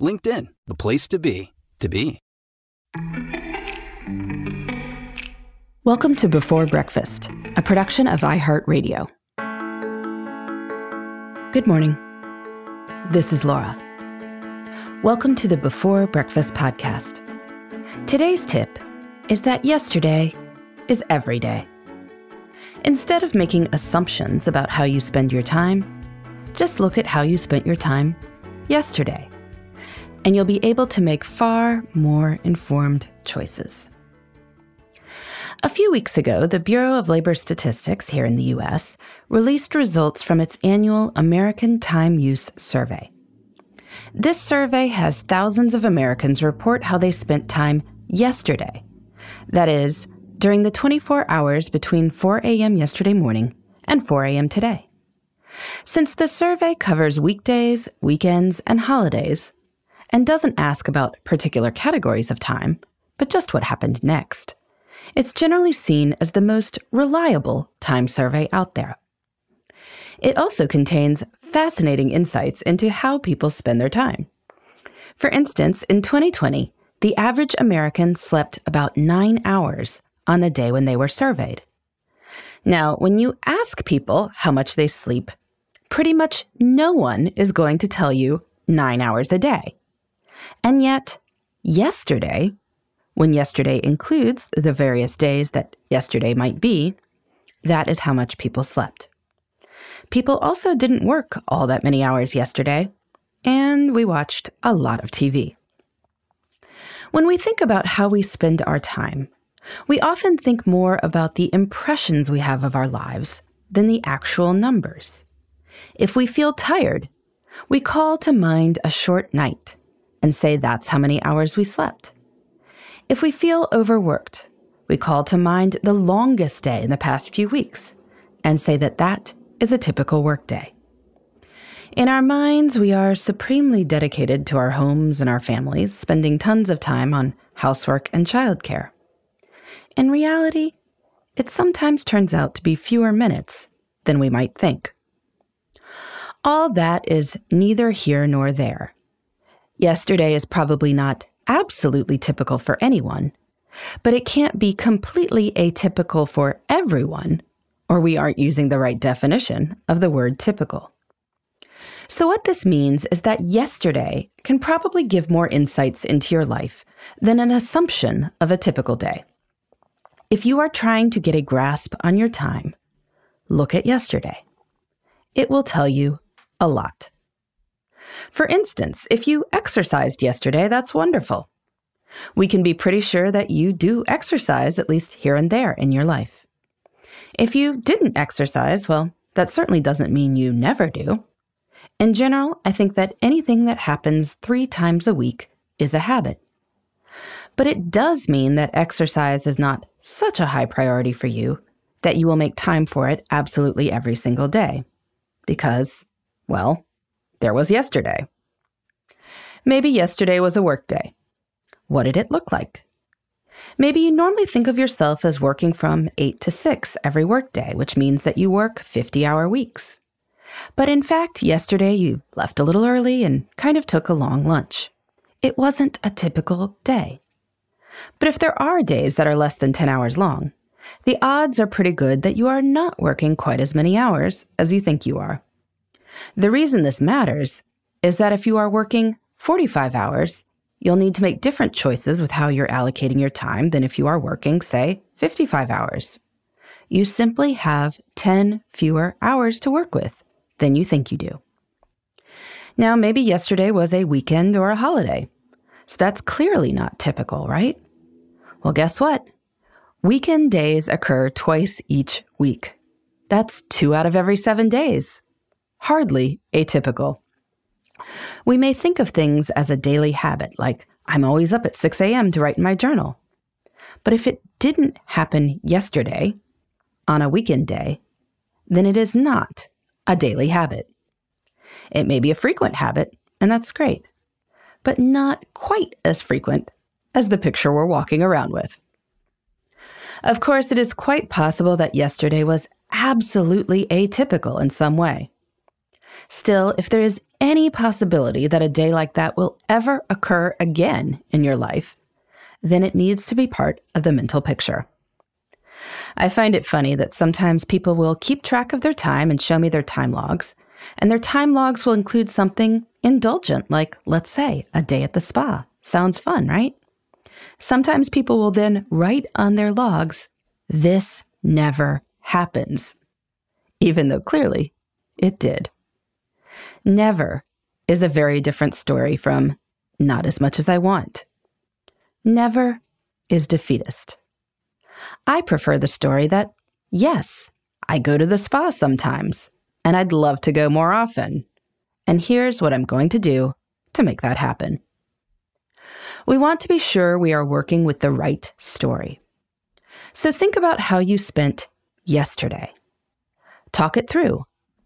LinkedIn, the place to be, to be. Welcome to Before Breakfast, a production of iHeartRadio. Good morning. This is Laura. Welcome to the Before Breakfast podcast. Today's tip is that yesterday is every day. Instead of making assumptions about how you spend your time, just look at how you spent your time yesterday, and you'll be able to make far more informed choices. A few weeks ago, the Bureau of Labor Statistics here in the U.S. released results from its annual American Time Use Survey. This survey has thousands of Americans report how they spent time yesterday. That is, during the 24 hours between 4 a.m. yesterday morning and 4 a.m. today. Since the survey covers weekdays, weekends, and holidays, and doesn't ask about particular categories of time, but just what happened next, it's generally seen as the most reliable time survey out there. It also contains fascinating insights into how people spend their time. For instance, in 2020, the average American slept about nine hours on the day when they were surveyed. Now, when you ask people how much they sleep, pretty much no one is going to tell you nine hours a day. And yet, yesterday, when yesterday includes the various days that yesterday might be, that is how much people slept. People also didn't work all that many hours yesterday, and we watched a lot of TV. When we think about how we spend our time, we often think more about the impressions we have of our lives than the actual numbers. If we feel tired, we call to mind a short night and say that's how many hours we slept. If we feel overworked, we call to mind the longest day in the past few weeks and say that that is a typical workday. In our minds, we are supremely dedicated to our homes and our families, spending tons of time on housework and childcare. In reality, it sometimes turns out to be fewer minutes than we might think. All that is neither here nor there. Yesterday is probably not absolutely typical for anyone, but it can't be completely atypical for everyone, or we aren't using the right definition of the word typical. So, what this means is that yesterday can probably give more insights into your life than an assumption of a typical day. If you are trying to get a grasp on your time, look at yesterday. It will tell you a lot. For instance, if you exercised yesterday, that's wonderful. We can be pretty sure that you do exercise at least here and there in your life. If you didn't exercise, well, that certainly doesn't mean you never do. In general, I think that anything that happens three times a week is a habit. But it does mean that exercise is not such a high priority for you that you will make time for it absolutely every single day. Because, well, there was yesterday. Maybe yesterday was a work day. What did it look like? Maybe you normally think of yourself as working from 8 to 6 every workday, which means that you work 50 hour weeks. But in fact, yesterday you left a little early and kind of took a long lunch. It wasn't a typical day. But if there are days that are less than 10 hours long, the odds are pretty good that you are not working quite as many hours as you think you are. The reason this matters is that if you are working 45 hours, You'll need to make different choices with how you're allocating your time than if you are working, say, 55 hours. You simply have 10 fewer hours to work with than you think you do. Now, maybe yesterday was a weekend or a holiday. So that's clearly not typical, right? Well, guess what? Weekend days occur twice each week. That's two out of every seven days. Hardly atypical. We may think of things as a daily habit, like I'm always up at 6 a.m. to write in my journal. But if it didn't happen yesterday, on a weekend day, then it is not a daily habit. It may be a frequent habit, and that's great, but not quite as frequent as the picture we're walking around with. Of course, it is quite possible that yesterday was absolutely atypical in some way. Still, if there is any possibility that a day like that will ever occur again in your life, then it needs to be part of the mental picture. I find it funny that sometimes people will keep track of their time and show me their time logs, and their time logs will include something indulgent, like, let's say, a day at the spa. Sounds fun, right? Sometimes people will then write on their logs, This never happens, even though clearly it did. Never is a very different story from not as much as I want. Never is defeatist. I prefer the story that, yes, I go to the spa sometimes, and I'd love to go more often. And here's what I'm going to do to make that happen. We want to be sure we are working with the right story. So think about how you spent yesterday. Talk it through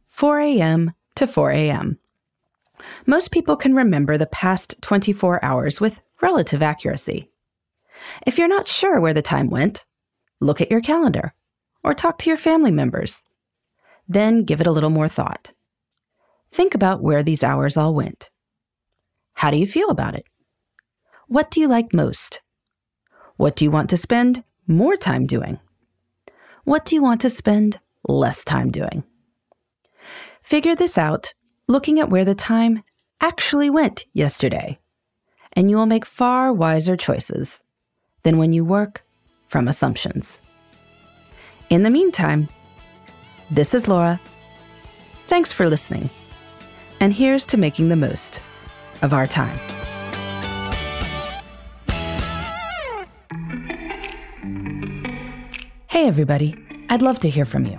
4 a.m. to 4 a.m. Most people can remember the past 24 hours with relative accuracy. If you're not sure where the time went, look at your calendar or talk to your family members. Then give it a little more thought. Think about where these hours all went. How do you feel about it? What do you like most? What do you want to spend more time doing? What do you want to spend less time doing? Figure this out looking at where the time actually went yesterday, and you will make far wiser choices than when you work from assumptions. In the meantime, this is Laura. Thanks for listening. And here's to making the most of our time. Hey, everybody. I'd love to hear from you.